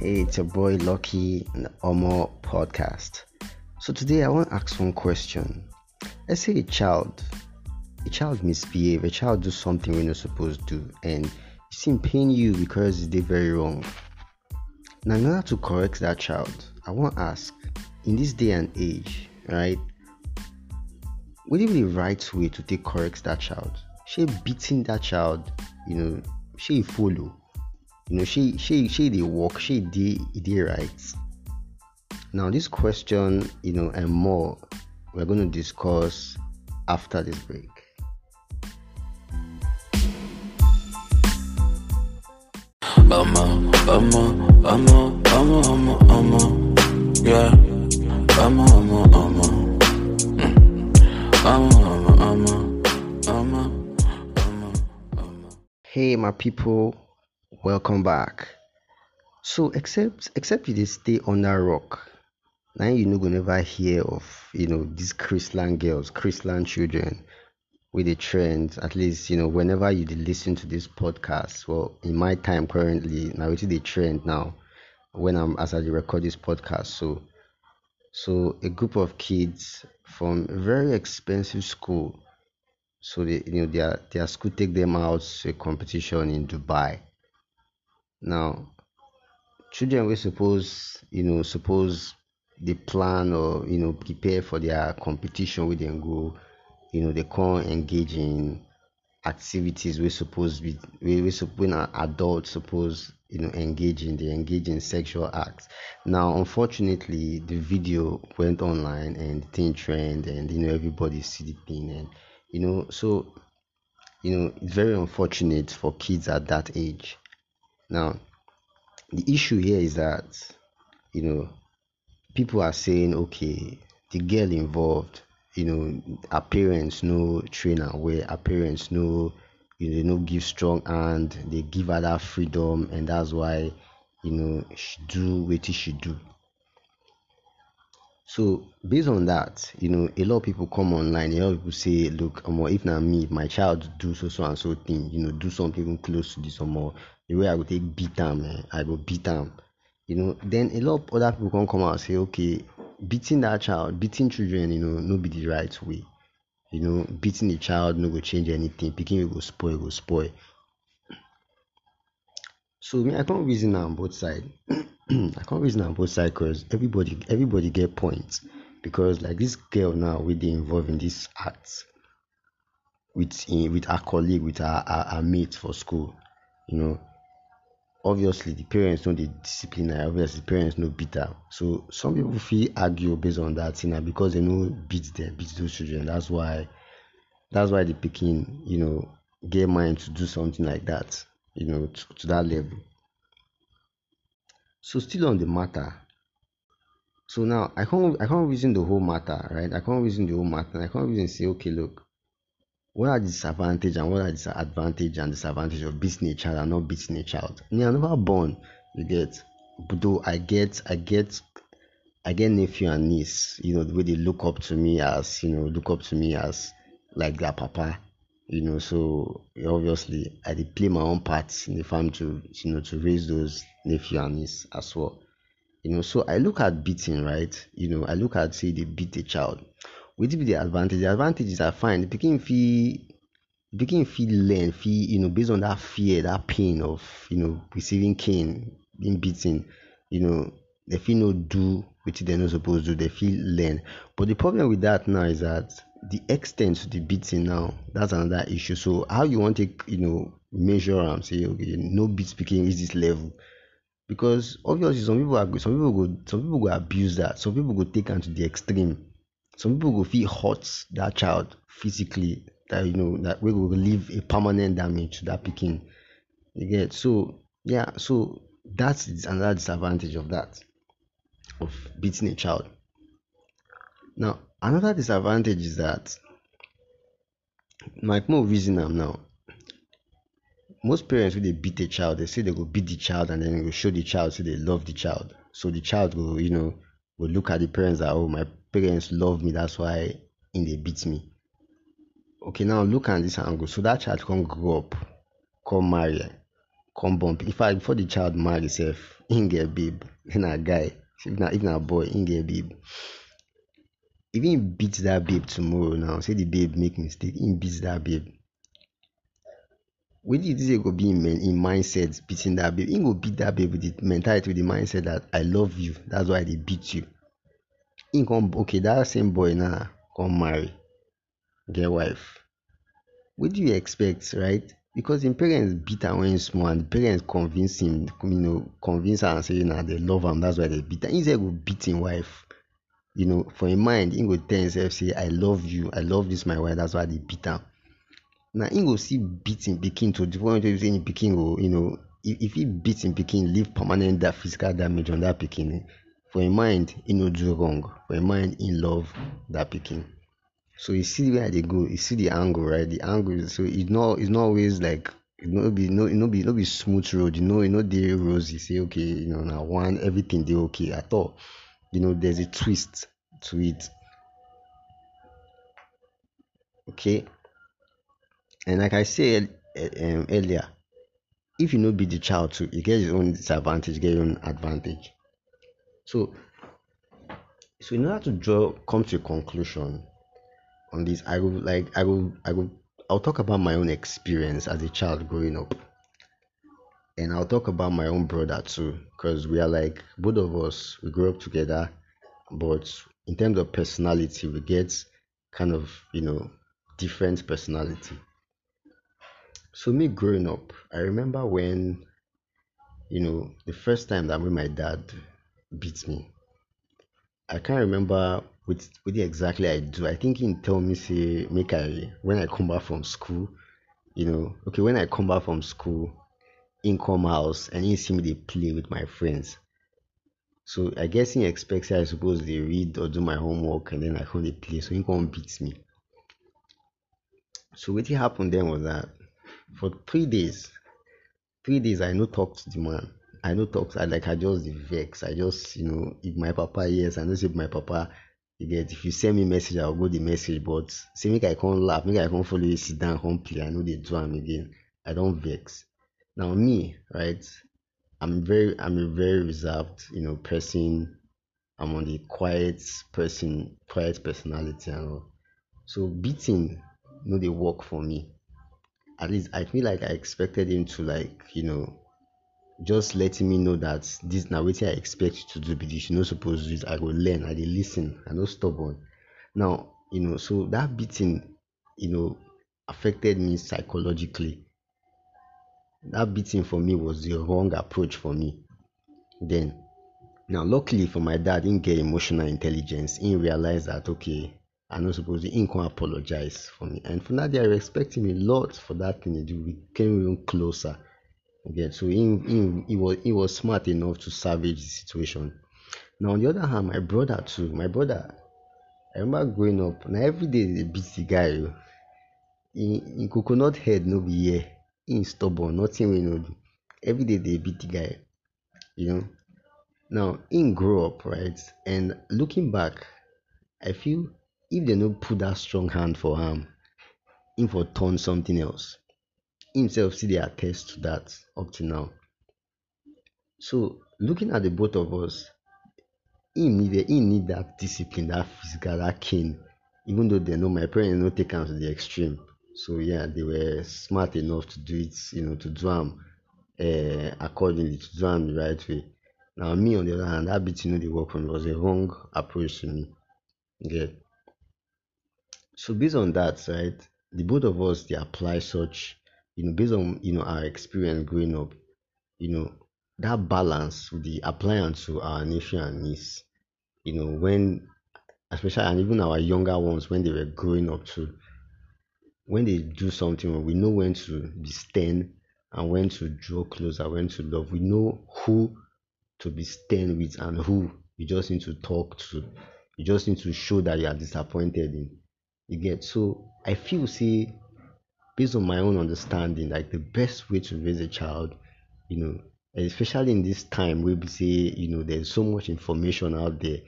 Hey, it's your boy Lucky in the Omo podcast. So today I want to ask one question. Let's say a child, a child misbehave, a child do something we're not supposed to and it seem pain you because they very wrong. Now, in order to correct that child, I want to ask, in this day and age, right? Would it be the right way to take correct that child? She beating that child, you know, she follow you know she she she they walk she did they right. Now this question you know and more we're going to discuss after this break. Hey, my people, welcome back. So except except you dey stay under rock now you no go never hear of you know these chrisland girls chrisland children with the trend. At least you know whenever you listen to this podcast well in my time currently now it's the trend now when i'm as i record this podcast. So so a group of kids from a very expensive school so they you know their their school take them out to a competition in dubai now, children we suppose, you know, suppose they plan or you know prepare for their competition with them go, you know, they can't engage in activities we suppose be we, we when adults suppose you know engage in they engage in sexual acts. Now unfortunately the video went online and the thing trend and you know everybody see the thing and you know so you know it's very unfortunate for kids at that age now, the issue here is that, you know, people are saying, okay, the girl involved, you know, her parents no trainer where her parents no, you know, they no give strong hand, they give her that freedom, and that's why, you know, she do what she should do. So based on that, you know, a lot of people come online. A lot of people say, "Look, um, if not me, if my child do so so and so thing, you know, do something even close to this or more. The way I would take beat them, eh, I go beat them, you know." Then a lot of other people can come out and say, "Okay, beating that child, beating children, you know, no be the right way. You know, beating the child no go change anything. Picking will go spoil, go spoil." So me, I can't reason on both sides. I can't reason on both sides because everybody everybody get points. Because like this girl now we they involved in this act with with her colleague, with her, her mate for school, you know. Obviously the parents know the discipline obviously the parents know beat her. So some people feel argue based on that you know because they know beat them, beat those children. That's why that's why the picking, you know, get mind to do something like that you know, to, to that level. So still on the matter. So now I can't I can't reason the whole matter, right? I can't reason the whole matter. I can't reason say, okay, look, what are the disadvantage and what are the advantage and disadvantage of beating a child and not beating a child? Me, I'm never born, you get. Though I get I get I get nephew and niece, you know, the way they look up to me as, you know, look up to me as like their papa you know so obviously i did play my own part in the farm to you know to raise those nephew and niece as well you know so i look at beating right you know i look at say they beat a child what be the advantage the advantage is i find the pikin feel pikin feel learn feel you know based on that fear that pain of you know receiving cane being beaten you know they feel no do which they're not supposed to do they feel learn. But the problem with that now is that the extent to the beating now that's another issue. So how you want to you know measure am say okay no beat speaking is this level? Because obviously some people are some people go some people go abuse that. Some people go take it to the extreme some people go feel hurt that child physically that you know that we will leave a permanent damage to that picking you get so yeah so that's another disadvantage of that of beating a child now Another disadvantage is that like more reason am now. Most parents when they beat a child, they say they go beat the child and then they go show the child say they love the child. So the child will, you know, will look at the parents that oh my parents love me, that's why in they beat me. Okay, now look at this angle. So that child can grow up, come marry, come bump. In fact, before the child marry himself, in get babe, in a guy, if not even a boy, in get babe. Even beat that babe tomorrow now, say the babe make mistake, he beats that babe. What did you go be in, in mindset beating that babe? He go beat that babe with the mentality, with the mindset that I love you. That's why they beat you. He come okay, that same boy now come marry, get wife. What do you expect, right? because him parents beat am when he small and the parents convince him you know convince am say na they love am that's why they beat am he go beat him wife you know for him mind he go tell himself say i love you i love this my wife that's why they beat am na him go still beat him pikin to the point wey say him pikin go you know if, he beat him pikin leave permanent that physical damage on that pikin for him mind he no do wrong for him mind he love that pikin so you see where they go, you see the angle, right? The angle so it's not it's not always like no be no no be no be smooth road, you know, you know the rosy say okay, you know, now one everything they okay at all. You know, there's a twist to it. Okay. And like I said um, earlier, if you know be the child too, you get your own disadvantage, get your own advantage. So so in order to draw come to a conclusion, on this i will like i will i will i'll talk about my own experience as a child growing up and i'll talk about my own brother too because we are like both of us we grew up together but in terms of personality we get kind of you know different personality so me growing up i remember when you know the first time that when my dad beat me i can't remember with with exactly I do. I think he tell me say make I when I come back from school, you know, okay, when I come back from school, in come house and he see me they play with my friends. So I guess he expects I suppose they read or do my homework and then I come they play. So he come beats me. So what happened then was that for three days, three days I no talk to the man. I no talk. I like I just vex. I just you know if my papa yes, I know if my papa you get if you send me message i'll go the message but say make i come laugh make i come follow you sit down come play i know they do am again. I don't vex. Now me right i'm very i'm a very reserved you know person. I'm on the quiet person quiet personality and all. So beating know they work for me at least i feel like i expected him to like you know just letting me know that this now what I expect you to do this. You no suppose do it I go learn. I dey listen I no stubborn. Now you know so that beating you know affected me psychologically. That beating for me was the wrong approach for me then. Now luckily for my dad he didn't get emotional intelligence. He realized that okay I no suppose he can apologize for me and for that day I respect him a lot for that thing we came even closer Again, so he, he, was he was smart enough to salvage the situation. Now on the other hand, my brother too, my brother, I remember growing up, now every day they beat the guy. Oh. In, in coconut head no be here. He stubborn, nothing we know. Every day they beat the guy. You know. Now in grow up, right? And looking back, I feel if they no put that strong hand for him, him for turn something else. Himself still dey attest to that up to now. So looking at the both of us him need he need that discipline that physical that cane. Even though they know my parents no take am to the extreme. So yeah they were smart enough to do it you know to do am uh, accordingly to do am the right way. Now me on the other hand that beating no dey work me was a wrong approach to me. Yeah so based on that right the both of us they apply such you know, based on you know our experience growing up, you know, that balance with the applying to our nation and needs, you know, when especially and even our younger ones when they were growing up too, when they do something, we know when to be stern and when to draw closer, when to love. We know who to be stern with and who you just need to talk to. You just need to show that you are disappointed in. You get so I feel see based on my own understanding, like the best way to raise a child, you know, especially in this time where we say, you know, there's so much information out there,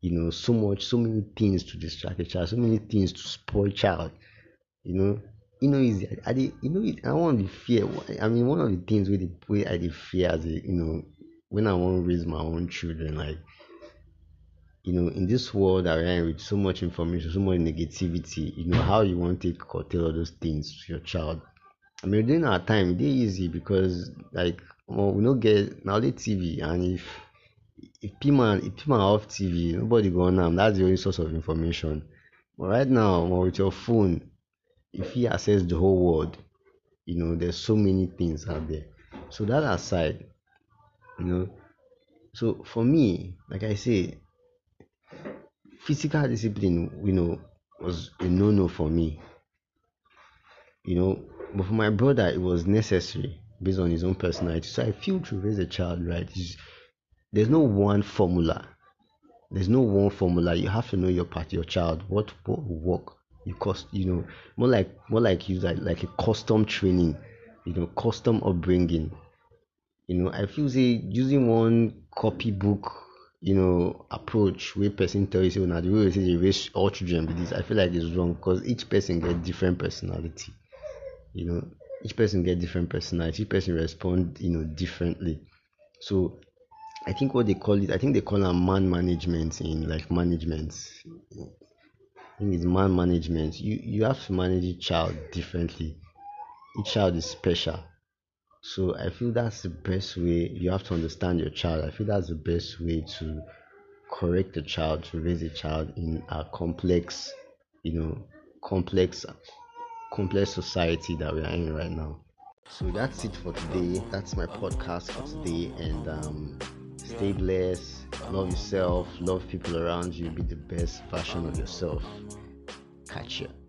you know, so much, so many things to distract a child, so many things to spoil child, you know. you know easy i, dey you know i wan be fear i mean one of the things with the way i fear as a you know when i want to raise my own children like you know in this world are in with so much information so much negativity you know how you want to curtail all those things to your child. I mean during our time. Dey easy because like well, we no get now the tv and if if pman if pman off tv nobody go on am. That's the only source of information. But right now well, with your phone if you access the whole world you know there's so many things out there. So that aside you know so for me like i say physical discipline you know was a no-no for me. You know but for my brother it was necessary based on his own personality. So i feel to raise a child right? There's no one formula. There's no one formula. You have to know your part your child. What what work you cost you know more like more like you like, like a custom training you know custom upbringing. You know i feel say using one copybook you know approach wey person tell you na the way say dey raise all children be this i feel like it's wrong because each person get different personality you know? Each person get different personality. Each person respond you know differently. So i think what they call it i think they call am man management in like management. I think it's man management. You you have to manage each child differently. Each child is special so i feel that's the best way you have to understand your child. I feel that's the best way to correct a child to raise a child in a complex you know complex complex society that we are in right now. So that's it for today. That's my podcast for today. And um stay blessed. Love yourself. Love people around you. Be the best version of yourself. Catch you